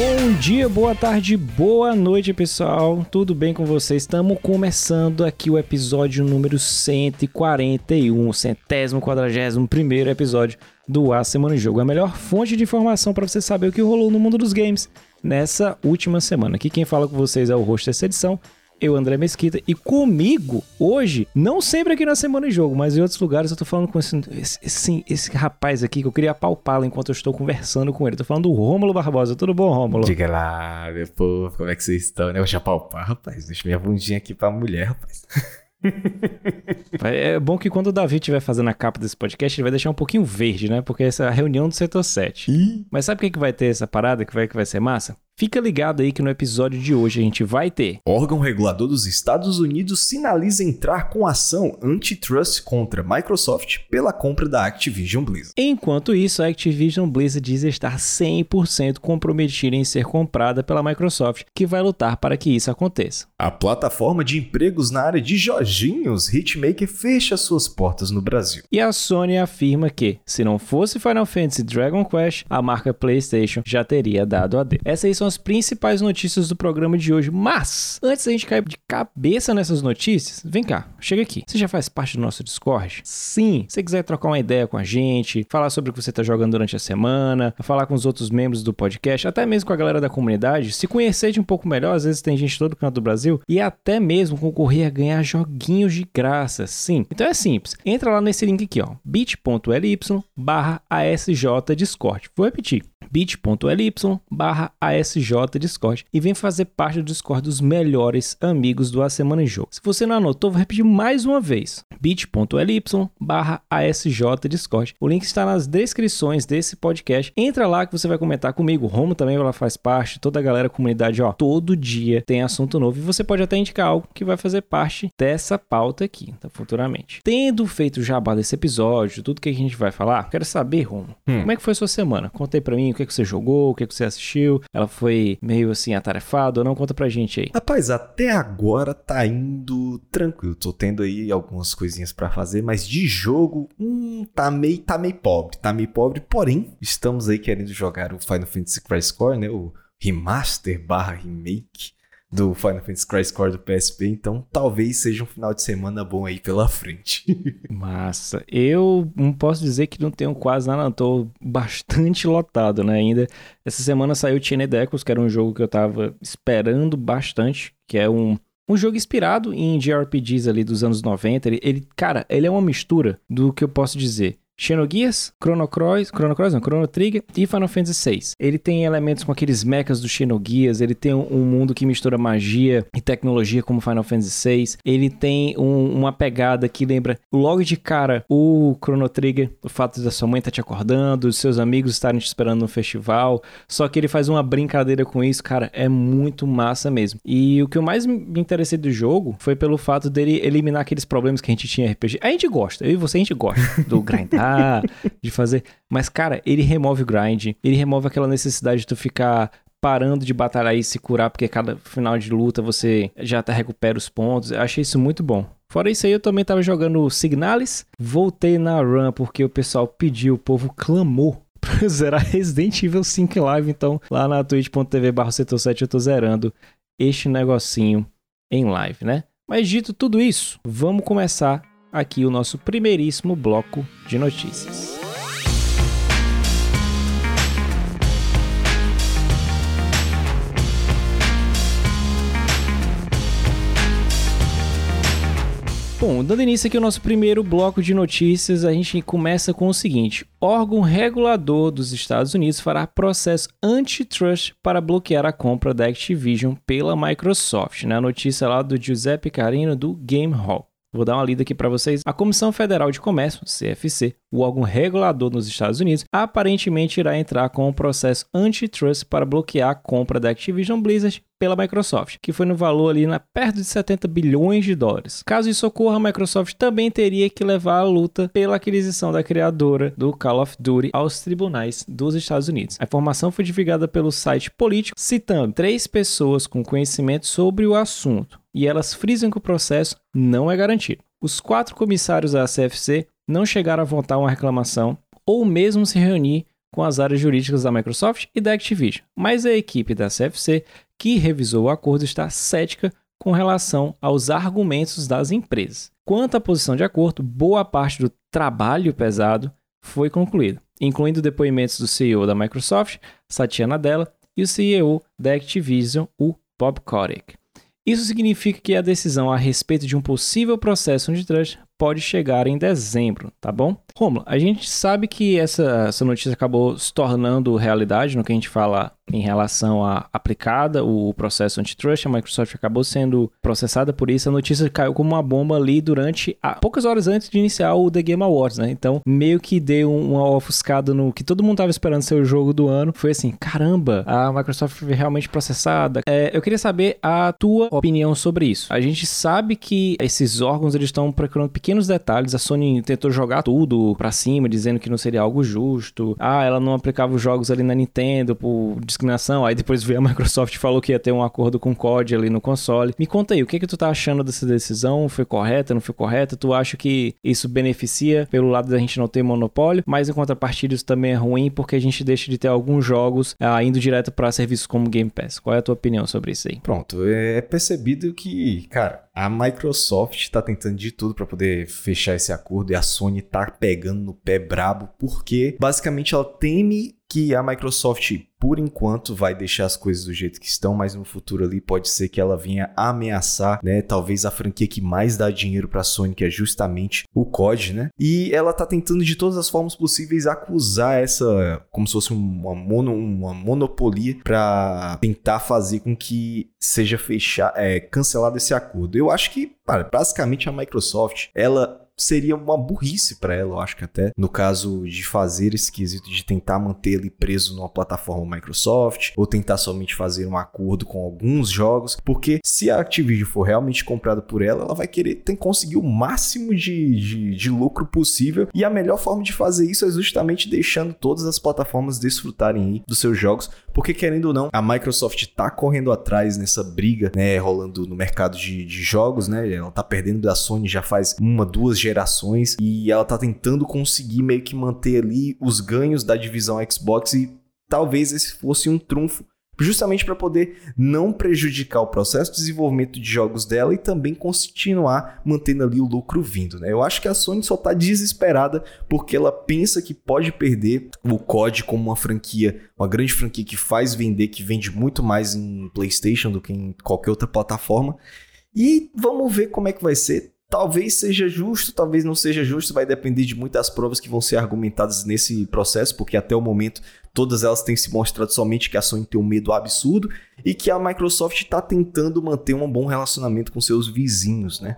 Bom dia, boa tarde, boa noite, pessoal. Tudo bem com vocês? Estamos começando aqui o episódio número 141, centésimo, quadragésimo primeiro episódio do A Semana em Jogo. A melhor fonte de informação para você saber o que rolou no mundo dos games nessa última semana. Aqui quem fala com vocês é o host dessa edição, eu, André Mesquita, e comigo, hoje, não sempre aqui na Semana em Jogo, mas em outros lugares, eu tô falando com esse, esse, esse, esse rapaz aqui que eu queria apalpá-lo enquanto eu estou conversando com ele. Tô falando do Rômulo Barbosa. Tudo bom, Rômulo? Diga lá, meu povo, como é que vocês estão, né? Eu já apalpar, rapaz. Deixa minha bundinha aqui pra mulher, rapaz. É bom que quando o Davi estiver fazendo a capa desse podcast, ele vai deixar um pouquinho verde, né? Porque essa é a reunião do setor 7. Ih. Mas sabe o que, que vai ter essa parada que vai, que vai ser massa? Fica ligado aí que no episódio de hoje a gente vai ter Órgão regulador dos Estados Unidos sinaliza entrar com ação antitrust contra Microsoft pela compra da Activision Blizzard. Enquanto isso, a Activision Blizzard diz estar 100% comprometida em ser comprada pela Microsoft, que vai lutar para que isso aconteça. A plataforma de empregos na área de Jorginhos, Hitmaker, fecha suas portas no Brasil. E a Sony afirma que, se não fosse Final Fantasy Dragon Quest, a marca PlayStation já teria dado a D. Essas aí são as principais notícias do programa de hoje. Mas, antes da gente cair de cabeça nessas notícias, vem cá, chega aqui. Você já faz parte do nosso Discord? Sim. Se você quiser trocar uma ideia com a gente, falar sobre o que você está jogando durante a semana, falar com os outros membros do podcast, até mesmo com a galera da comunidade, se conhecer de um pouco melhor, às vezes tem gente todo canto do Brasil, e até mesmo concorrer a ganhar joguinhos de graça. Sim. Então é simples. Entra lá nesse link aqui, ó, bit.ly barra ASJ Discord. Vou repetir bit.ly barra ASJ Discord e vem fazer parte do Discord dos melhores amigos do A Semana em Jogo. Se você não anotou, vou repetir mais uma vez. bit.ly barra ASJ Discord. O link está nas descrições desse podcast. Entra lá que você vai comentar comigo. O Romo também ela faz parte, toda a galera, a comunidade, ó. Todo dia tem assunto novo e você pode até indicar algo que vai fazer parte dessa pauta aqui, tá, futuramente. Tendo feito o jabá desse episódio, tudo que a gente vai falar, quero saber, Romo, Hum. como é que foi sua semana? Conta aí pra mim o que, que você jogou, o que, que você assistiu. Ela foi meio assim atarefada ou não? Conta pra gente aí. Rapaz, até agora tá indo tranquilo. Tô tendo aí algumas coisinhas pra fazer, mas de jogo, hum, tá meio, tá meio pobre. Tá meio pobre, porém, estamos aí querendo jogar o Final Fantasy Crisis Core, né? O remaster barra remake do Final Fantasy Crisis Core do PSP. Então, talvez seja um final de semana bom aí pela frente. Massa. Eu não posso dizer que não tenho quase nada, não. Tô bastante lotado, né? Ainda. Essa semana saiu Chained Echoes, que era um jogo que eu tava esperando bastante, que é um. Um jogo inspirado em JRPGs ali dos anos 90. Ele, ele, cara, ele é uma mistura do que eu posso dizer. Xenogears, Chrono Cross, Chrono Cross não, Chrono Trigger e Final Fantasy VI. Ele tem elementos com aqueles mechas do Xenogears, ele tem um, um mundo que mistura magia e tecnologia como Final Fantasy VI. Ele tem um- uma pegada que lembra logo de cara o Chrono Trigger, o fato da sua mãe estar te acordando, os seus amigos estarem te esperando no festival. Só que ele faz uma brincadeira com isso, cara, é muito massa mesmo. E o que eu mais me interessei do jogo foi pelo fato dele eliminar aqueles problemas que a gente tinha em RPG. A gente gosta, eu e você a gente gosta do grindar, de fazer. Mas, cara, ele remove o grind, ele remove aquela necessidade de tu ficar parando de batalhar e se curar, porque cada final de luta você já até recupera os pontos. Eu achei isso muito bom. Fora isso aí, eu também tava jogando Signalis. Voltei na run porque o pessoal pediu, o povo clamou pra zerar Resident Evil 5 Live. Então, lá na twitch.tv barra setor 7 eu tô zerando este negocinho em live, né? Mas dito tudo isso, vamos começar aqui o nosso primeiríssimo bloco de notícias. Bom, dando início aqui ao nosso primeiro bloco de notícias, a gente começa com o seguinte: órgão regulador dos Estados Unidos fará processo antitrust para bloquear a compra da Activision pela Microsoft. Né? A notícia lá do Giuseppe Carino do Game Hall. Vou dar uma lida aqui para vocês. A Comissão Federal de Comércio, CFC, o órgão regulador nos Estados Unidos, aparentemente irá entrar com um processo antitrust para bloquear a compra da Activision Blizzard pela Microsoft, que foi no valor ali na perto de 70 bilhões de dólares. Caso isso ocorra, a Microsoft também teria que levar a luta pela aquisição da criadora do Call of Duty aos tribunais dos Estados Unidos. A informação foi divulgada pelo site político, citando três pessoas com conhecimento sobre o assunto, e elas frisam que o processo não é garantido. Os quatro comissários da CFC não chegaram a votar uma reclamação ou mesmo se reunir com as áreas jurídicas da Microsoft e da Activision, mas a equipe da CFC, que revisou o acordo, está cética com relação aos argumentos das empresas. Quanto à posição de acordo, boa parte do trabalho pesado foi concluída, incluindo depoimentos do CEO da Microsoft, Satya Nadella, e o CEO da Activision, o Bob Kotick. Isso significa que a decisão a respeito de um possível processo antitrust pode chegar em dezembro, tá bom? Romulo, a gente sabe que essa, essa notícia acabou se tornando realidade no que a gente fala em relação a aplicada o processo antitrust, a Microsoft acabou sendo processada por isso. A notícia caiu como uma bomba ali durante a, poucas horas antes de iniciar o The Game Awards, né? Então, meio que deu uma ofuscada no que todo mundo tava esperando ser o jogo do ano. Foi assim, caramba, a Microsoft foi realmente processada. É, eu queria saber a tua opinião sobre isso. A gente sabe que esses órgãos eles estão procurando pequenos detalhes. A Sony tentou jogar tudo para cima, dizendo que não seria algo justo. Ah, ela não aplicava os jogos ali na Nintendo por discriminação. Aí depois veio a Microsoft e falou que ia ter um acordo com o COD ali no console. Me conta aí, o que que tu tá achando dessa decisão? Foi correta, não foi correta? Tu acha que isso beneficia pelo lado da gente não ter monopólio, mas em contrapartida isso também é ruim porque a gente deixa de ter alguns jogos ah, indo direto para serviços como Game Pass. Qual é a tua opinião sobre isso aí? Pronto, é percebido que, cara, a Microsoft está tentando de tudo para poder fechar esse acordo e a Sony tá pegando no pé brabo porque basicamente ela teme que a Microsoft, por enquanto, vai deixar as coisas do jeito que estão, mas no futuro ali pode ser que ela venha ameaçar, né? Talvez a franquia que mais dá dinheiro para a Sony, que é justamente o COD, né? E ela tá tentando de todas as formas possíveis acusar essa, como se fosse uma, mono, uma monopolia, para tentar fazer com que seja fechar, é, cancelado esse acordo. Eu acho que, basicamente a Microsoft, ela seria uma burrice para ela, eu acho que até no caso de fazer esse quesito de tentar manter ele preso numa plataforma Microsoft ou tentar somente fazer um acordo com alguns jogos, porque se a Activision for realmente comprada por ela, ela vai querer ter, conseguir o máximo de, de, de lucro possível e a melhor forma de fazer isso é justamente deixando todas as plataformas desfrutarem dos seus jogos, porque querendo ou não, a Microsoft tá correndo atrás nessa briga, né, rolando no mercado de, de jogos, né, ela tá perdendo da Sony já faz uma, duas gerações gerações e ela tá tentando conseguir meio que manter ali os ganhos da divisão Xbox e talvez esse fosse um trunfo justamente para poder não prejudicar o processo de desenvolvimento de jogos dela e também continuar mantendo ali o lucro vindo, né? Eu acho que a Sony só tá desesperada porque ela pensa que pode perder o COD como uma franquia, uma grande franquia que faz vender, que vende muito mais em PlayStation do que em qualquer outra plataforma. E vamos ver como é que vai ser. Talvez seja justo, talvez não seja justo, vai depender de muitas provas que vão ser argumentadas nesse processo, porque até o momento todas elas têm se mostrado somente que a Sony tem um medo absurdo e que a Microsoft está tentando manter um bom relacionamento com seus vizinhos, né?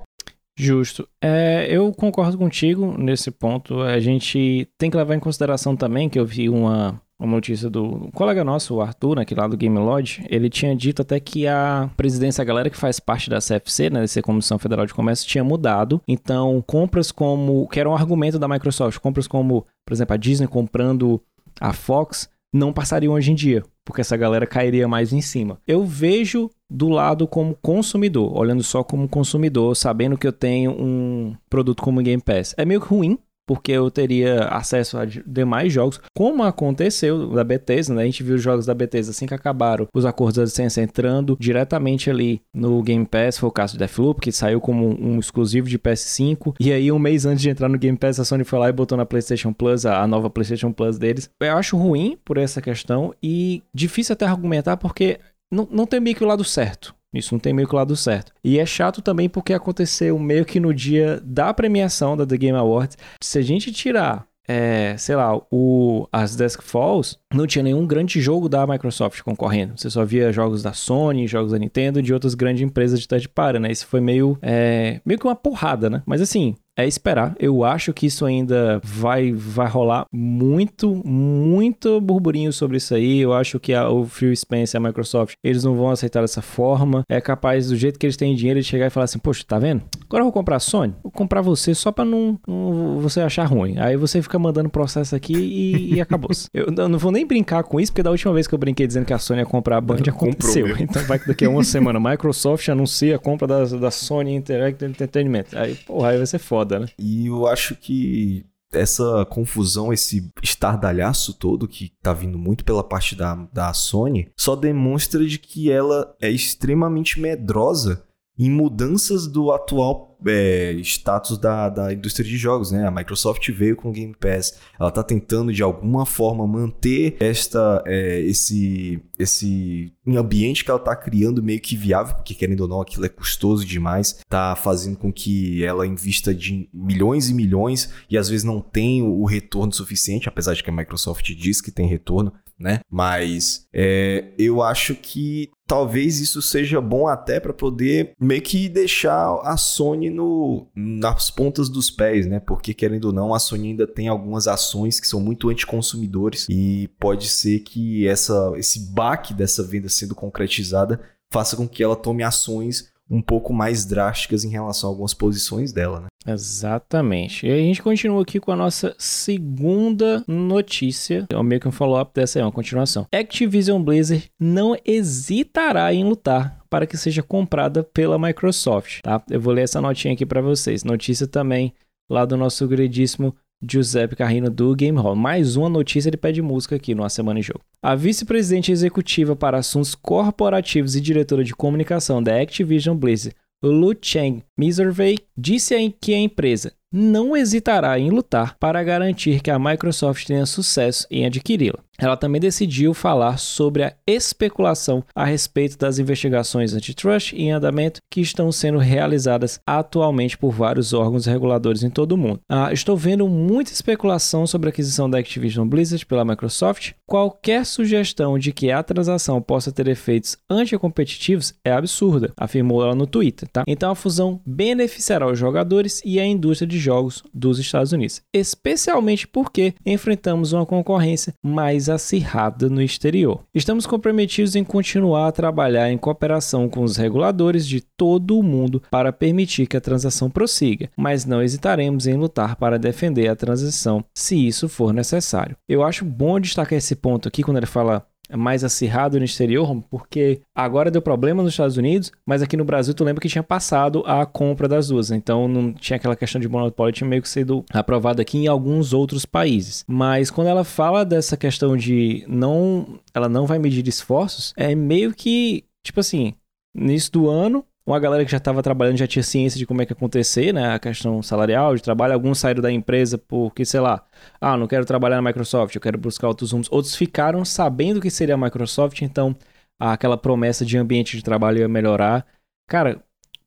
Justo. É, eu concordo contigo nesse ponto. A gente tem que levar em consideração também que eu vi uma, uma notícia do um colega nosso, o Arthur, aqui lá do Game Lodge, ele tinha dito até que a presidência, a galera que faz parte da CFC, né, dessa Comissão Federal de Comércio, tinha mudado. Então, compras como, que era um argumento da Microsoft, compras como, por exemplo, a Disney comprando a Fox, não passariam hoje em dia, porque essa galera cairia mais em cima. Eu vejo do lado como consumidor, olhando só como consumidor, sabendo que eu tenho um produto como Game Pass. É meio ruim, porque eu teria acesso a demais jogos, como aconteceu da Bethesda, né? A gente viu os jogos da Bethesda assim que acabaram, os acordos da licença entrando diretamente ali no Game Pass, foi o caso de Deathloop, que saiu como um exclusivo de PS5, e aí um mês antes de entrar no Game Pass, a Sony foi lá e botou na PlayStation Plus, a nova PlayStation Plus deles. Eu acho ruim por essa questão e difícil até argumentar porque não, não tem meio que o lado certo. Isso não tem meio que lado certo. E é chato também porque aconteceu meio que no dia da premiação da The Game Awards. Se a gente tirar é, sei lá, o, as Desk Falls, não tinha nenhum grande jogo da Microsoft concorrendo. Você só via jogos da Sony, jogos da Nintendo e de outras grandes empresas de third party, né? Isso foi meio, é, meio que uma porrada, né? Mas assim, é esperar. Eu acho que isso ainda vai, vai rolar muito, muito burburinho sobre isso aí. Eu acho que a, o Phil Spencer e a Microsoft, eles não vão aceitar dessa forma. É capaz, do jeito que eles têm dinheiro, de chegar e falar assim, poxa, tá vendo? Agora eu vou comprar a Sony. Vou comprar você só pra não, não você achar ruim. Aí você fica mandando processo aqui e, e acabou-se. eu, eu não vou nem brincar com isso, porque da última vez que eu brinquei dizendo que a Sony ia comprar a Band, aconteceu. Comprou, então vai que daqui a uma semana a Microsoft anuncia a compra da, da Sony Interactive Entertainment. Aí, porra, aí vai ser foda né? E eu acho que essa confusão, esse estardalhaço todo que tá vindo muito pela parte da, da Sony, só demonstra de que ela é extremamente medrosa em mudanças do atual é, status da, da indústria de jogos, né? A Microsoft veio com o Game Pass, ela está tentando de alguma forma manter esta, é, esse, esse ambiente que ela está criando meio que viável, porque querendo ou não aquilo é custoso demais, está fazendo com que ela invista de milhões e milhões e às vezes não tem o retorno suficiente, apesar de que a Microsoft diz que tem retorno, né? Mas é, eu acho que talvez isso seja bom até para poder meio que deixar a Sony no, nas pontas dos pés, né? Porque querendo ou não, a Sony ainda tem algumas ações que são muito anticonsumidores e pode ser que essa, esse baque dessa venda sendo concretizada faça com que ela tome ações um pouco mais drásticas em relação a algumas posições dela, né? Exatamente. E a gente continua aqui com a nossa segunda notícia. É meio que um follow-up dessa é uma continuação. Activision Blizzard não hesitará em lutar para que seja comprada pela Microsoft, tá? Eu vou ler essa notinha aqui para vocês. Notícia também lá do nosso gradíssimo Giuseppe Carrino do Game Hall. Mais uma notícia ele pede música aqui no A Semana em Jogo. A vice-presidente executiva para assuntos corporativos e diretora de comunicação da Activision Blizzard, Lu Cheng Miservey, disse que a empresa não hesitará em lutar para garantir que a Microsoft tenha sucesso em adquiri-la. Ela também decidiu falar sobre a especulação a respeito das investigações antitrust em andamento que estão sendo realizadas atualmente por vários órgãos reguladores em todo o mundo. Ah, estou vendo muita especulação sobre a aquisição da Activision Blizzard pela Microsoft. Qualquer sugestão de que a transação possa ter efeitos anticompetitivos é absurda, afirmou ela no Twitter. Tá? Então a fusão beneficiará os jogadores e a indústria de jogos dos Estados Unidos, especialmente porque enfrentamos uma concorrência mais acirrada no exterior. Estamos comprometidos em continuar a trabalhar em cooperação com os reguladores de todo o mundo para permitir que a transação prossiga, mas não hesitaremos em lutar para defender a transição se isso for necessário. Eu acho bom destacar esse ponto aqui quando ele fala mais acirrado no exterior, porque agora deu problema nos Estados Unidos, mas aqui no Brasil tu lembra que tinha passado a compra das duas, então não tinha aquela questão de monopólio, tinha meio que sido aprovado aqui em alguns outros países. Mas quando ela fala dessa questão de não, ela não vai medir esforços, é meio que, tipo assim, início do ano, uma galera que já estava trabalhando já tinha ciência de como é que ia acontecer, né? A questão salarial de trabalho. Alguns saíram da empresa porque, sei lá, ah, não quero trabalhar na Microsoft, eu quero buscar outros rumos. Outros ficaram sabendo que seria a Microsoft, então aquela promessa de ambiente de trabalho ia melhorar. Cara,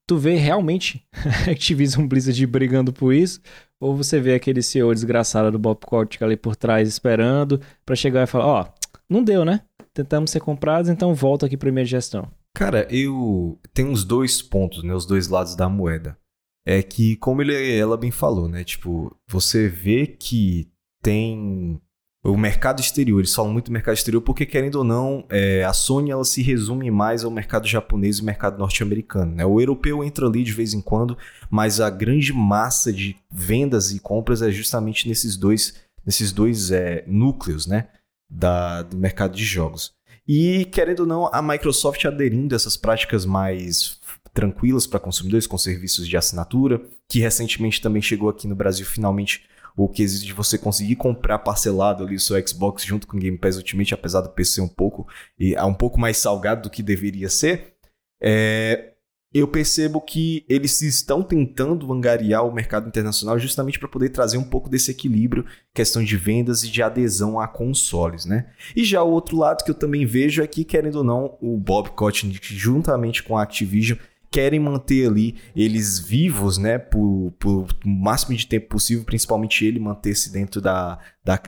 tu vê realmente Activision Blizzard brigando por isso? Ou você vê aquele CEO desgraçado do Bob Kotick ali por trás esperando para chegar e falar, ó, oh, não deu, né? Tentamos ser comprados, então volta aqui para minha gestão. Cara, eu tenho uns dois pontos, né? Os dois lados da moeda. É que, como ele, ela bem falou, né? Tipo, você vê que tem o mercado exterior, eles falam muito do mercado exterior porque, querendo ou não, é, a Sony ela se resume mais ao mercado japonês e mercado norte-americano. Né? O europeu entra ali de vez em quando, mas a grande massa de vendas e compras é justamente nesses dois, nesses dois é, núcleos né? da, do mercado de jogos. E, querendo ou não, a Microsoft aderindo a essas práticas mais tranquilas para consumidores com serviços de assinatura, que recentemente também chegou aqui no Brasil finalmente o que existe de você conseguir comprar parcelado ali o seu Xbox junto com o Game Pass Ultimate, apesar do PC um pouco e é um pouco mais salgado do que deveria ser. É, eu percebo que eles estão tentando angariar o mercado internacional justamente para poder trazer um pouco desse equilíbrio, questão de vendas e de adesão a consoles, né? E já o outro lado que eu também vejo é que, querendo ou não, o Bob Kotick, juntamente com a Activision, querem manter ali eles vivos, né, por, por máximo de tempo possível, principalmente ele manter-se dentro da, da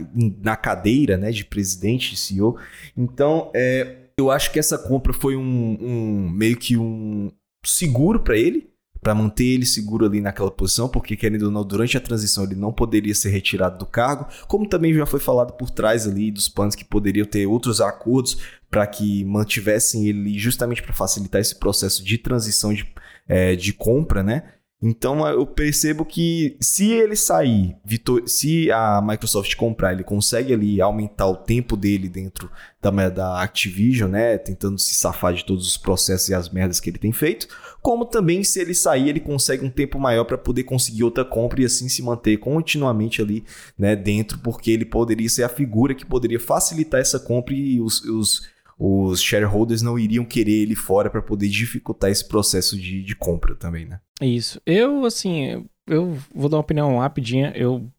na cadeira, né, de presidente, de CEO. Então, é, eu acho que essa compra foi um, um meio que um, seguro para ele, para manter ele seguro ali naquela posição, porque querendo ou não, durante a transição ele não poderia ser retirado do cargo, como também já foi falado por trás ali dos planos que poderiam ter outros acordos para que mantivessem ele justamente para facilitar esse processo de transição de, é, de compra, né? Então eu percebo que se ele sair, se a Microsoft comprar, ele consegue ali aumentar o tempo dele dentro da, da Activision, né? Tentando se safar de todos os processos e as merdas que ele tem feito. Como também se ele sair, ele consegue um tempo maior para poder conseguir outra compra e assim se manter continuamente ali, né? Dentro, porque ele poderia ser a figura que poderia facilitar essa compra e os, os os shareholders não iriam querer ele fora para poder dificultar esse processo de, de compra também, né? Isso. Eu, assim, eu vou dar uma opinião rapidinha. Eu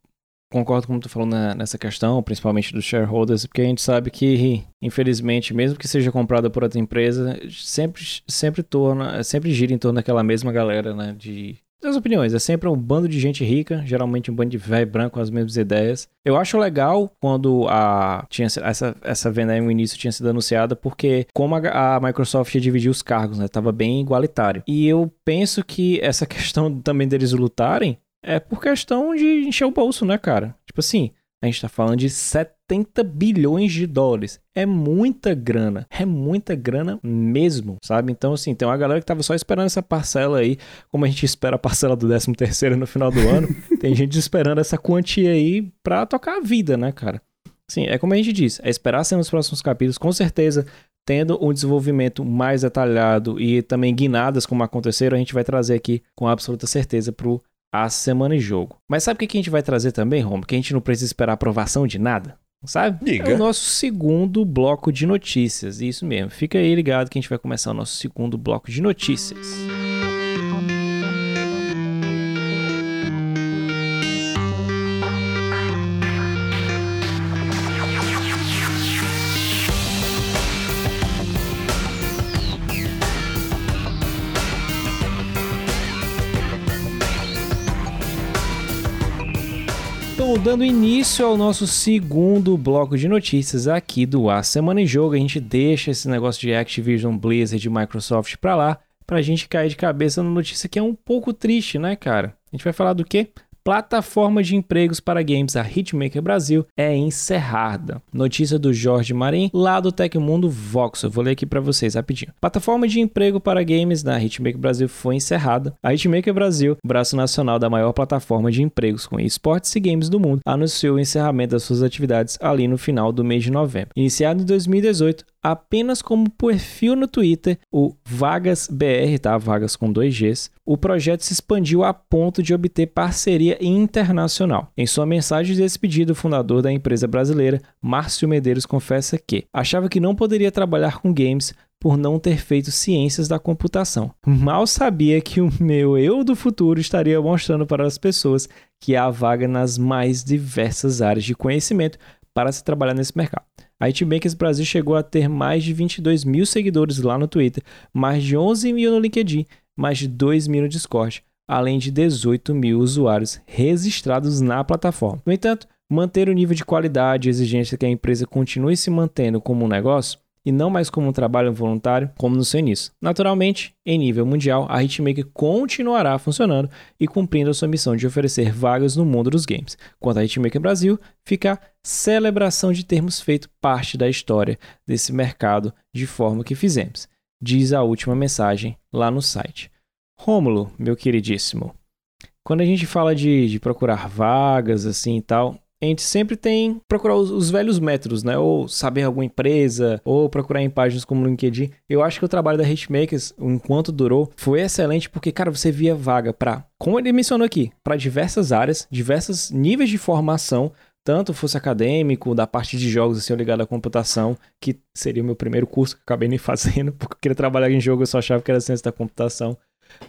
concordo com o que tu falou na, nessa questão, principalmente dos shareholders, porque a gente sabe que, infelizmente, mesmo que seja comprada por outra empresa, sempre, sempre torna, sempre gira em torno daquela mesma galera, né? De das opiniões, é sempre um bando de gente rica, geralmente um bando de velho branco com as mesmas ideias. Eu acho legal quando a tinha essa, essa venda no início tinha sido anunciada, porque como a, a Microsoft ia dividir os cargos, né? Tava bem igualitário. E eu penso que essa questão também deles lutarem é por questão de encher o bolso, né, cara? Tipo assim, a gente tá falando de 70 bilhões de dólares. É muita grana. É muita grana mesmo, sabe? Então, assim, tem uma galera que tava só esperando essa parcela aí, como a gente espera a parcela do 13 terceiro no final do ano. tem gente esperando essa quantia aí pra tocar a vida, né, cara? Sim, é como a gente disse, é esperar ser nos próximos capítulos, com certeza, tendo um desenvolvimento mais detalhado e também guinadas como aconteceram, a gente vai trazer aqui com absoluta certeza pro a semana de jogo. Mas sabe o que a gente vai trazer também, Romo? Que a gente não precisa esperar aprovação de nada? Sabe? Diga. É o nosso segundo bloco de notícias. Isso mesmo. Fica aí ligado que a gente vai começar o nosso segundo bloco de notícias. Dando início ao nosso segundo bloco de notícias aqui do A Semana em Jogo. A gente deixa esse negócio de Activision, Blizzard e Microsoft pra lá, pra gente cair de cabeça na notícia que é um pouco triste, né, cara? A gente vai falar do quê? Plataforma de empregos para games, a Hitmaker Brasil, é encerrada. Notícia do Jorge Marim, lá do Tecmundo Vox. Eu vou ler aqui para vocês rapidinho. Plataforma de emprego para games da Hitmaker Brasil foi encerrada. A Hitmaker Brasil, braço nacional da maior plataforma de empregos com esportes e games do mundo, anunciou o encerramento das suas atividades ali no final do mês de novembro. Iniciado em 2018, apenas como perfil no Twitter, o VagasBR, tá? Vagas com dois Gs, o projeto se expandiu a ponto de obter parceria internacional. Em sua mensagem de despedida, o fundador da empresa brasileira, Márcio Medeiros, confessa que achava que não poderia trabalhar com games por não ter feito ciências da computação. Mal sabia que o meu eu do futuro estaria mostrando para as pessoas que há vaga nas mais diversas áreas de conhecimento para se trabalhar nesse mercado. A Hitmakers Brasil chegou a ter mais de 22 mil seguidores lá no Twitter, mais de 11 mil no LinkedIn, mais de 2 mil no Discord, além de 18 mil usuários registrados na plataforma. No entanto, manter o nível de qualidade e exigência que a empresa continue se mantendo como um negócio e não mais como um trabalho voluntário, como no seu início. Naturalmente, em nível mundial, a Hitmaker continuará funcionando e cumprindo a sua missão de oferecer vagas no mundo dos games. Quanto à Hitmaker Brasil, fica a celebração de termos feito parte da história desse mercado de forma que fizemos, diz a última mensagem lá no site. Rômulo, meu queridíssimo, quando a gente fala de, de procurar vagas assim e tal, a gente sempre tem procurar os, os, velhos métodos, né? Ou saber alguma empresa, ou procurar em páginas como LinkedIn. Eu acho que o trabalho da Hitmakers, enquanto durou, foi excelente porque, cara, você via vaga para, como ele mencionou aqui, para diversas áreas, diversos níveis de formação, tanto fosse acadêmico, da parte de jogos, assim, ligado à computação, que seria o meu primeiro curso que acabei nem fazendo, porque eu queria trabalhar em jogo, eu só achava que era ciência da computação.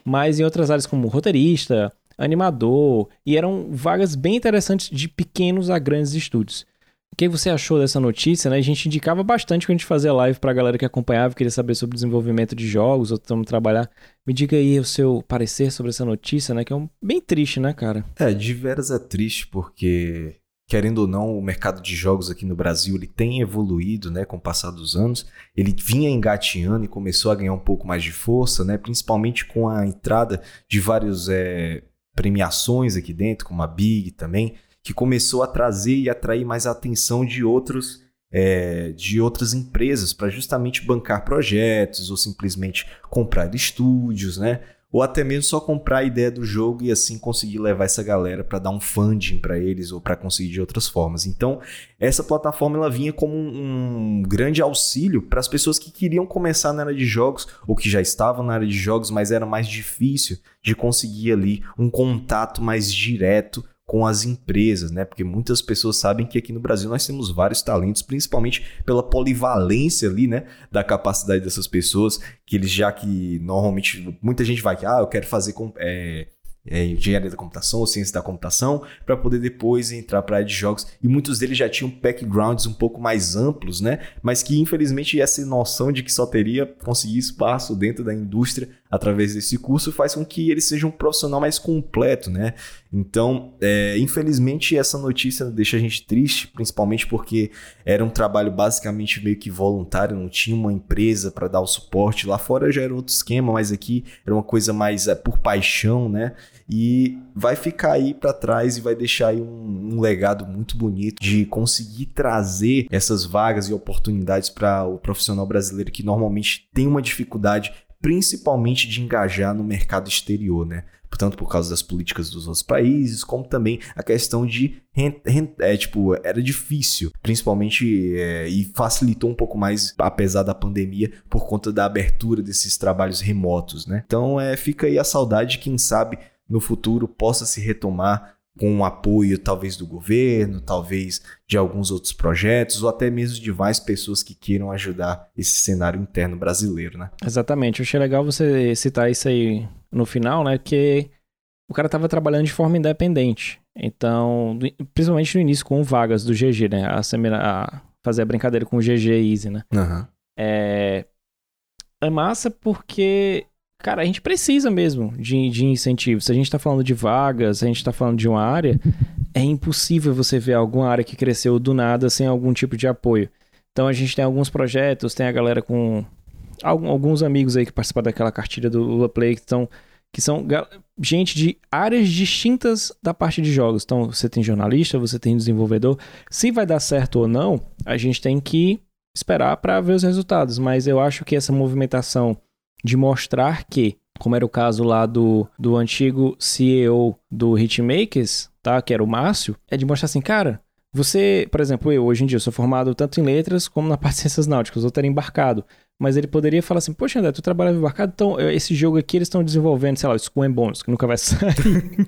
Mas em outras áreas como roteirista, animador, e eram vagas bem interessantes de pequenos a grandes estúdios. O que você achou dessa notícia, né? A gente indicava bastante quando a gente fazia live pra galera que acompanhava, queria saber sobre desenvolvimento de jogos, ou estamos trabalhar. Me diga aí o seu parecer sobre essa notícia, né? Que é um... bem triste, né, cara? É, de veras é triste porque querendo ou não, o mercado de jogos aqui no Brasil ele tem evoluído, né, com o passar dos anos. Ele vinha engateando e começou a ganhar um pouco mais de força, né, principalmente com a entrada de vários é, premiações aqui dentro, como a Big também, que começou a trazer e atrair mais a atenção de outros é, de outras empresas para justamente bancar projetos ou simplesmente comprar estúdios, né? Ou até mesmo só comprar a ideia do jogo e assim conseguir levar essa galera para dar um funding para eles ou para conseguir de outras formas. Então, essa plataforma ela vinha como um, um grande auxílio para as pessoas que queriam começar na área de jogos ou que já estavam na área de jogos, mas era mais difícil de conseguir ali um contato mais direto com as empresas, né? Porque muitas pessoas sabem que aqui no Brasil nós temos vários talentos, principalmente pela polivalência ali, né? Da capacidade dessas pessoas, que eles já que normalmente muita gente vai que, ah, eu quero fazer com. É, é, engenharia da computação ou ciência da computação, para poder depois entrar para a área de jogos. E muitos deles já tinham backgrounds um pouco mais amplos, né? Mas que infelizmente essa noção de que só teria conseguir espaço dentro da indústria através desse curso faz com que ele seja um profissional mais completo, né? Então, é, infelizmente, essa notícia deixa a gente triste, principalmente porque era um trabalho basicamente meio que voluntário, não tinha uma empresa para dar o suporte. Lá fora já era outro esquema, mas aqui era uma coisa mais é, por paixão, né? E vai ficar aí para trás e vai deixar aí um, um legado muito bonito de conseguir trazer essas vagas e oportunidades para o profissional brasileiro que normalmente tem uma dificuldade principalmente de engajar no mercado exterior, né? Tanto por causa das políticas dos outros países, como também a questão de é, tipo, era difícil, principalmente é, e facilitou um pouco mais, apesar da pandemia, por conta da abertura desses trabalhos remotos, né? Então é, fica aí a saudade, quem sabe no futuro possa se retomar com o apoio talvez do governo, talvez de alguns outros projetos, ou até mesmo de mais pessoas que queiram ajudar esse cenário interno brasileiro, né? Exatamente. Eu achei legal você citar isso aí no final, né? Que o cara estava trabalhando de forma independente. Então, principalmente no início com vagas do GG, né? A, a fazer a brincadeira com o GG Easy, né? Uhum. É... é massa porque Cara, a gente precisa mesmo de, de incentivo. Se a gente está falando de vagas, se a gente está falando de uma área, é impossível você ver alguma área que cresceu do nada sem algum tipo de apoio. Então a gente tem alguns projetos, tem a galera com alguns amigos aí que participam daquela cartilha do Lula Play que, estão, que são gente de áreas distintas da parte de jogos. Então você tem jornalista, você tem desenvolvedor. Se vai dar certo ou não, a gente tem que esperar para ver os resultados. Mas eu acho que essa movimentação de mostrar que, como era o caso lá do, do antigo CEO do Hitmakers, tá? Que era o Márcio, é de mostrar assim, cara, você, por exemplo, eu hoje em dia eu sou formado tanto em letras como na parte de ciências náuticas, eu teria embarcado. Mas ele poderia falar assim, poxa André, tu trabalhava embarcado, então esse jogo aqui eles estão desenvolvendo, sei lá, o Skull and Bones, que nunca vai sair.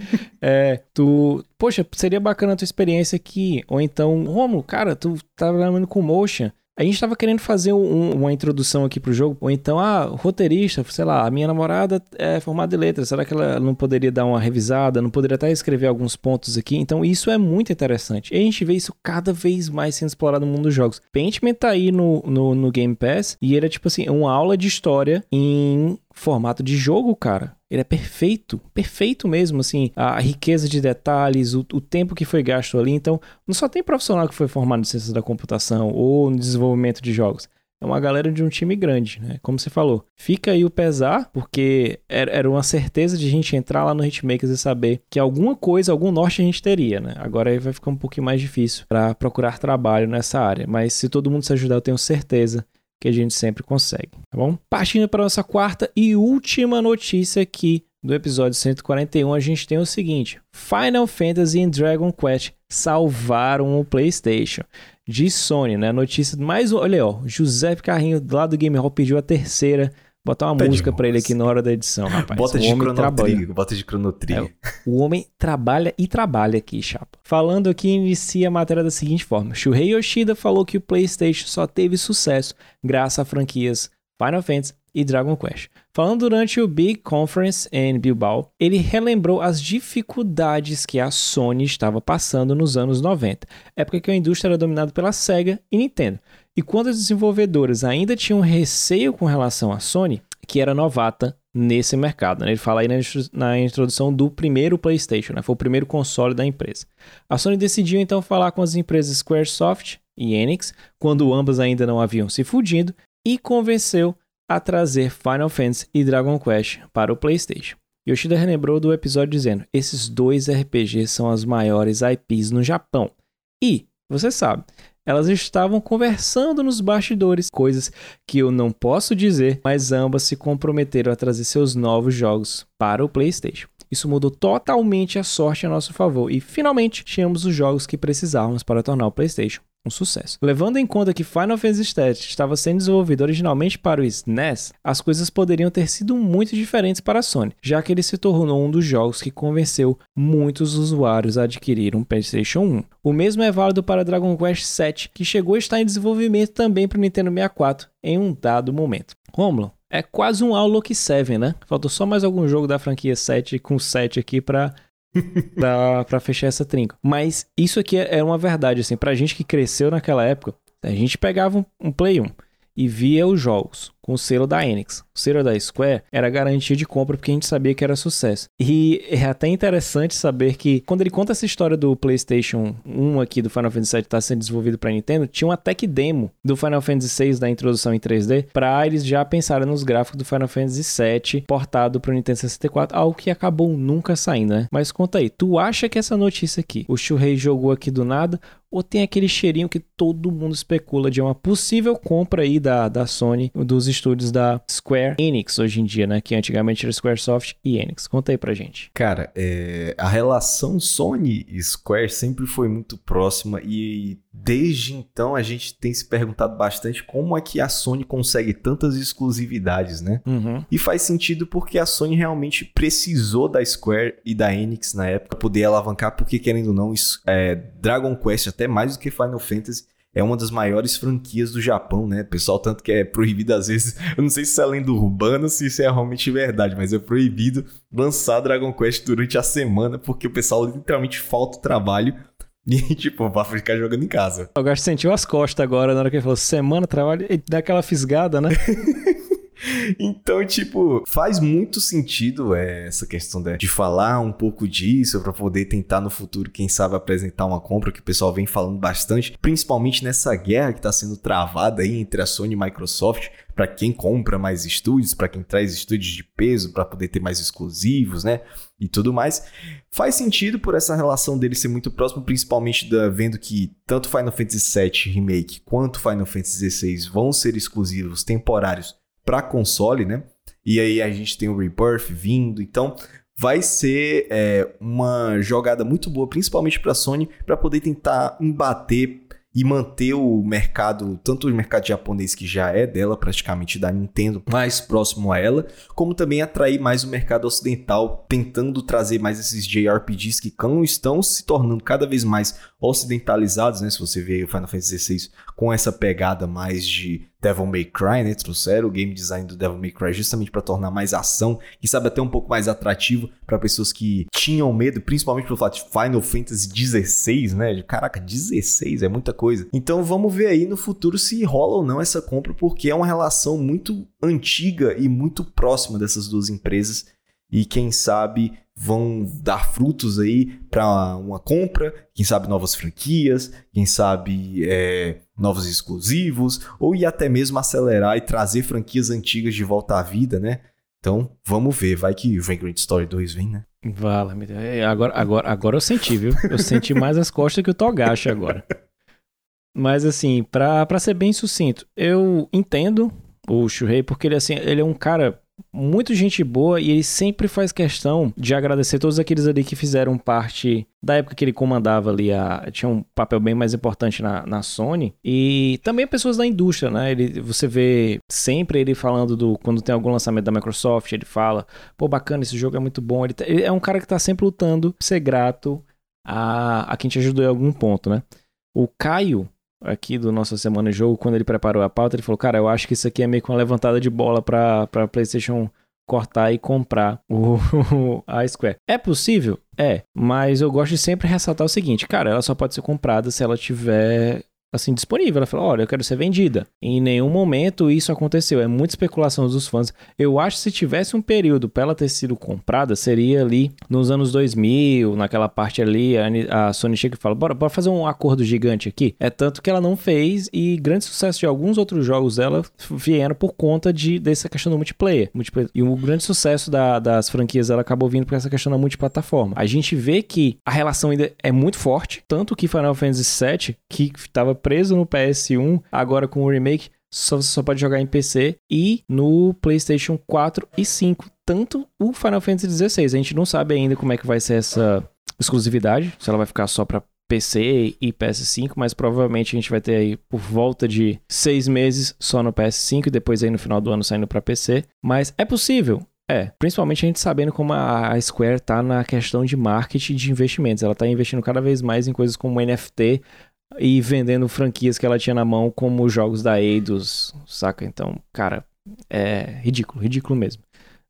é, tu, poxa, seria bacana a tua experiência aqui. Ou então, Romulo, cara, tu tá trabalhando com motion, a gente estava querendo fazer um, uma introdução aqui pro jogo, ou então, ah, roteirista, sei lá, a minha namorada é formada em letras, será que ela não poderia dar uma revisada, não poderia até escrever alguns pontos aqui? Então, isso é muito interessante. E a gente vê isso cada vez mais sendo explorado no mundo dos jogos. Paintman tá aí no, no, no Game Pass, e ele é tipo assim, uma aula de história em formato de jogo, cara. Ele é perfeito, perfeito mesmo, assim, a riqueza de detalhes, o, o, tempo que foi gasto ali. Então, não só tem profissional que foi formado em ciências da computação ou no desenvolvimento de jogos. É uma galera de um time grande, né? Como você falou. Fica aí o pesar, porque era uma certeza de a gente entrar lá no Hitmakers e saber que alguma coisa, algum norte a gente teria, né? Agora aí vai ficar um pouquinho mais difícil para procurar trabalho nessa área. Mas se todo mundo se ajudar, eu tenho certeza que a gente sempre consegue, tá bom? Partindo para nossa quarta e última notícia aqui do episódio 141, a gente tem o seguinte: Final Fantasy e Dragon Quest salvaram o PlayStation. De Sony, né? Notícia mais olha, ó, José Carrinho lá do Game Hall pediu a terceira Botar uma Pede música para ele aqui na hora da edição, rapaz. Bota de cronotrilho, bota de cronotrilho. É, o homem trabalha e trabalha aqui, chapa. Falando aqui, inicia a matéria da seguinte forma. Shuhei Yoshida falou que o PlayStation só teve sucesso graças a franquias Final Fantasy e Dragon Quest. Falando durante o Big Conference em Bilbao, ele relembrou as dificuldades que a Sony estava passando nos anos 90, época que a indústria era dominada pela Sega e Nintendo. E quando as desenvolvedoras ainda tinham receio com relação à Sony, que era novata nesse mercado. Né? Ele fala aí na introdução do primeiro PlayStation, né? foi o primeiro console da empresa. A Sony decidiu então falar com as empresas Squaresoft e Enix, quando ambas ainda não haviam se fudido, e convenceu a trazer Final Fantasy e Dragon Quest para o PlayStation. Yoshida relembrou do episódio dizendo: esses dois RPGs são as maiores IPs no Japão. E, você sabe, elas estavam conversando nos bastidores, coisas que eu não posso dizer, mas ambas se comprometeram a trazer seus novos jogos para o PlayStation. Isso mudou totalmente a sorte a nosso favor e finalmente tínhamos os jogos que precisávamos para tornar o PlayStation um sucesso. Levando em conta que Final Fantasy VII estava sendo desenvolvido originalmente para o SNES, as coisas poderiam ter sido muito diferentes para a Sony, já que ele se tornou um dos jogos que convenceu muitos usuários a adquirir um PlayStation 1. O mesmo é válido para Dragon Quest VII, que chegou a estar em desenvolvimento também para o Nintendo 64 em um dado momento. Romulo, é quase um Outlook 7, né? Faltou só mais algum jogo da franquia 7 com 7 aqui para pra, pra fechar essa trinca. Mas isso aqui é, é uma verdade, assim, pra gente que cresceu naquela época, a gente pegava um, um Play 1 e via os jogos com o selo da Enix. O selo da Square era garantia de compra porque a gente sabia que era sucesso. E é até interessante saber que quando ele conta essa história do PlayStation 1 aqui do Final Fantasy VII estar tá sendo desenvolvido para Nintendo, tinha uma tech demo do Final Fantasy VI da introdução em 3D para eles já pensarem nos gráficos do Final Fantasy VII portado para o Nintendo 64, algo que acabou nunca saindo, né? Mas conta aí, tu acha que essa notícia aqui, o Shurei jogou aqui do nada ou tem aquele cheirinho que todo mundo especula de uma possível compra aí da, da Sony, dos estúdios da Square Enix hoje em dia, né? Que antigamente era Squaresoft e Enix. Conta aí pra gente. Cara, é, a relação Sony e Square sempre foi muito próxima e desde então a gente tem se perguntado bastante como é que a Sony consegue tantas exclusividades, né? Uhum. E faz sentido porque a Sony realmente precisou da Square e da Enix na época poder alavancar, porque querendo ou não, é, Dragon Quest, até mais do que Final Fantasy, é uma das maiores franquias do Japão, né? Pessoal, tanto que é proibido às vezes, eu não sei se isso é lenda urbana, se isso é realmente verdade, mas é proibido lançar Dragon Quest durante a semana, porque o pessoal literalmente falta trabalho e, tipo, vai ficar jogando em casa. O Gasto sentiu as costas agora na hora que ele falou semana, trabalho, e dá aquela fisgada, né? Então, tipo, faz muito sentido é, essa questão de, de falar um pouco disso para poder tentar no futuro, quem sabe, apresentar uma compra que o pessoal vem falando bastante, principalmente nessa guerra que está sendo travada aí entre a Sony e a Microsoft, para quem compra mais estúdios, para quem traz estúdios de peso para poder ter mais exclusivos, né? E tudo mais. Faz sentido por essa relação dele ser muito próximo, principalmente da, vendo que tanto Final Fantasy VII Remake quanto Final Fantasy XVI vão ser exclusivos temporários para console, né? E aí a gente tem o Rebirth vindo, então vai ser é, uma jogada muito boa, principalmente para a Sony, para poder tentar embater e manter o mercado, tanto o mercado japonês que já é dela, praticamente da Nintendo, mais próximo a ela, como também atrair mais o mercado ocidental, tentando trazer mais esses JRPGs que estão se tornando cada vez mais ocidentalizados, né? Se você vê o Final Fantasy XVI com essa pegada mais de Devil May Cry, né? Trouxeram o game design do Devil May Cry justamente para tornar mais ação, quem sabe até um pouco mais atrativo para pessoas que tinham medo, principalmente pelo fato de Final Fantasy XVI, né? Caraca, 16 é muita coisa. Então vamos ver aí no futuro se rola ou não essa compra, porque é uma relação muito antiga e muito próxima dessas duas empresas e quem sabe vão dar frutos aí para uma compra, quem sabe novas franquias, quem sabe é, novos exclusivos, ou e até mesmo acelerar e trazer franquias antigas de volta à vida, né? Então, vamos ver. Vai que o Vagrant Story 2 vem, né? Vala, é, agora, agora, agora eu senti, viu? Eu senti mais as costas que o Togashi agora. Mas assim, pra ser bem sucinto, eu entendo o Shuhei, porque ele, assim, ele é um cara muito gente boa e ele sempre faz questão de agradecer todos aqueles ali que fizeram parte da época que ele comandava ali, a, tinha um papel bem mais importante na, na Sony e também pessoas da indústria, né? Ele, você vê sempre ele falando do quando tem algum lançamento da Microsoft, ele fala, pô, bacana, esse jogo é muito bom. Ele, ele é um cara que tá sempre lutando, ser grato a, a quem te ajudou em algum ponto, né? O Caio, aqui do Nossa Semana de Jogo, quando ele preparou a pauta, ele falou: Cara, eu acho que isso aqui é meio que uma levantada de bola para pra PlayStation cortar e comprar o, a Square. É possível? É, mas eu gosto de sempre ressaltar o seguinte, cara, ela só pode ser comprada se ela tiver assim, disponível. Ela falou: olha, eu quero ser vendida. Em nenhum momento isso aconteceu. É muita especulação dos fãs. Eu acho que se tivesse um período para ela ter sido comprada, seria ali nos anos 2000, naquela parte ali, a, a Sony chega e fala: bora, bora fazer um acordo gigante aqui. É tanto que ela não fez e grande sucesso de alguns outros jogos dela vieram por conta de, dessa questão do multiplayer. multiplayer. E o grande sucesso da, das franquias ela acabou vindo por essa questão da multiplataforma. A gente vê que a relação ainda é muito forte, tanto que Final Fantasy VII, que estava preso no PS1, agora com o remake, só, você só pode jogar em PC e no PlayStation 4 e 5. Tanto o Final Fantasy XVI. A gente não sabe ainda como é que vai ser essa exclusividade, se ela vai ficar só para PC e PS5, mas provavelmente a gente vai ter aí por volta de seis meses só no PS5 e depois aí no final do ano saindo para PC. Mas é possível, é, principalmente a gente sabendo como a Square tá na questão de marketing de investimentos. Ela tá investindo cada vez mais em coisas como NFT e vendendo franquias que ela tinha na mão, como os jogos da Eidos, saca? Então, cara, é ridículo, ridículo mesmo.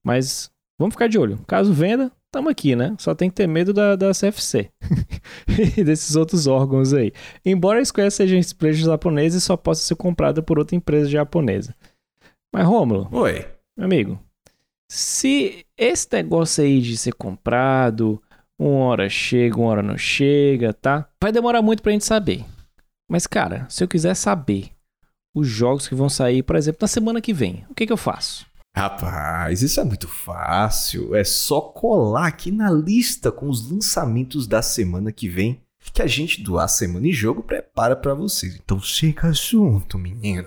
Mas vamos ficar de olho. Caso venda, tamo aqui, né? Só tem que ter medo da, da CFC e desses outros órgãos aí. Embora a Square seja empresa japonesa e só possa ser comprada por outra empresa japonesa. Mas, Rômulo. Oi. Meu amigo, se esse negócio aí de ser comprado, uma hora chega, uma hora não chega, tá? Vai demorar muito pra gente saber. Mas, cara, se eu quiser saber os jogos que vão sair, por exemplo, na semana que vem, o que, que eu faço? Rapaz, isso é muito fácil. É só colar aqui na lista com os lançamentos da semana que vem que a gente do A Semana em Jogo prepara para vocês. Então chega junto, menino.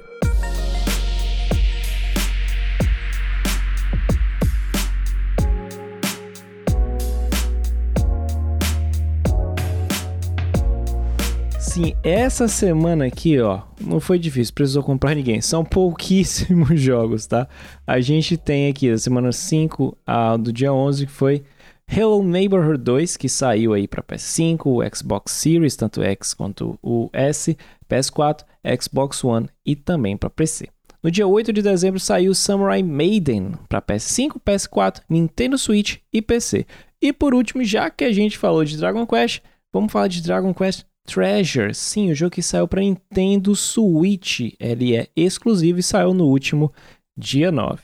Assim, essa semana aqui, ó, não foi difícil, precisou comprar ninguém. São pouquíssimos jogos, tá? A gente tem aqui da semana 5 a do dia 11, que foi Hello Neighborhood 2, que saiu aí para PS5, o Xbox Series, tanto X quanto o S, PS4, Xbox One e também para PC. No dia 8 de dezembro saiu Samurai Maiden para PS5, PS4, Nintendo Switch e PC. E por último, já que a gente falou de Dragon Quest, vamos falar de Dragon Quest Treasure, sim, o jogo que saiu para Nintendo Switch. Ele é exclusivo e saiu no último dia 9.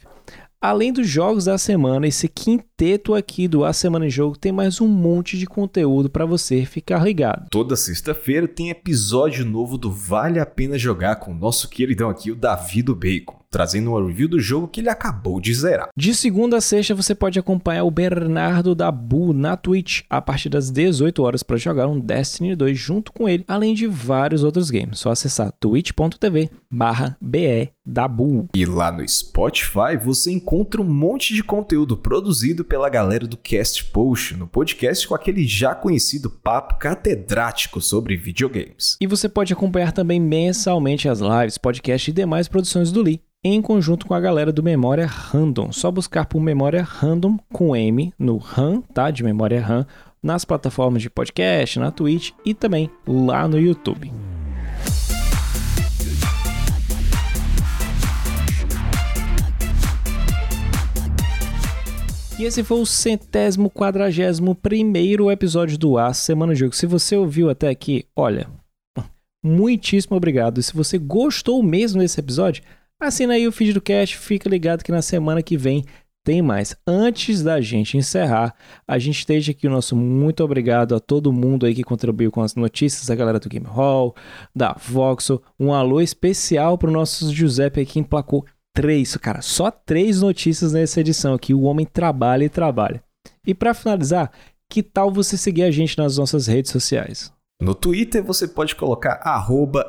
Além dos jogos da semana, esse quinteto aqui do A Semana em Jogo tem mais um monte de conteúdo para você ficar ligado. Toda sexta-feira tem episódio novo do Vale a Pena Jogar com o nosso queridão aqui, o Davi do Bacon trazendo uma review do jogo que ele acabou de zerar. De segunda a sexta você pode acompanhar o Bernardo Dabu na Twitch a partir das 18 horas para jogar um Destiny 2 junto com ele, além de vários outros games. Só acessar twitch.tv barra Dabu. E lá no Spotify você encontra um monte de conteúdo produzido pela galera do Cast Post, no podcast com aquele já conhecido papo catedrático sobre videogames. E você pode acompanhar também mensalmente as lives, podcasts e demais produções do Lee em conjunto com a galera do Memória Random. Só buscar por Memória Random com M no RAM, tá? De Memória RAM, nas plataformas de podcast, na Twitch e também lá no YouTube. E esse foi o centésimo quadragésimo primeiro episódio do A Semana Jogo. Se você ouviu até aqui, olha, muitíssimo obrigado. E se você gostou mesmo desse episódio, Assina aí o feed do cast, fica ligado que na semana que vem tem mais. Antes da gente encerrar, a gente deixa aqui o nosso muito obrigado a todo mundo aí que contribuiu com as notícias, a galera do Game Hall, da Voxel. Um alô especial para o nosso Giuseppe aí que emplacou três, cara, só três notícias nessa edição aqui. O homem trabalha e trabalha. E para finalizar, que tal você seguir a gente nas nossas redes sociais? No Twitter você pode colocar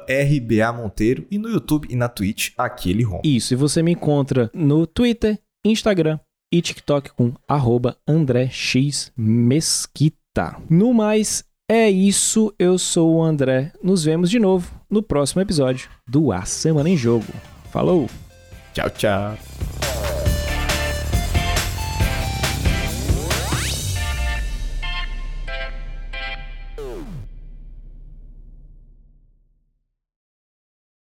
RBAMonteiro e no YouTube e na Twitch aquele rom. Isso, e você me encontra no Twitter, Instagram e TikTok com arroba André X Mesquita. No mais, é isso. Eu sou o André. Nos vemos de novo no próximo episódio do A Semana em Jogo. Falou! Tchau, tchau!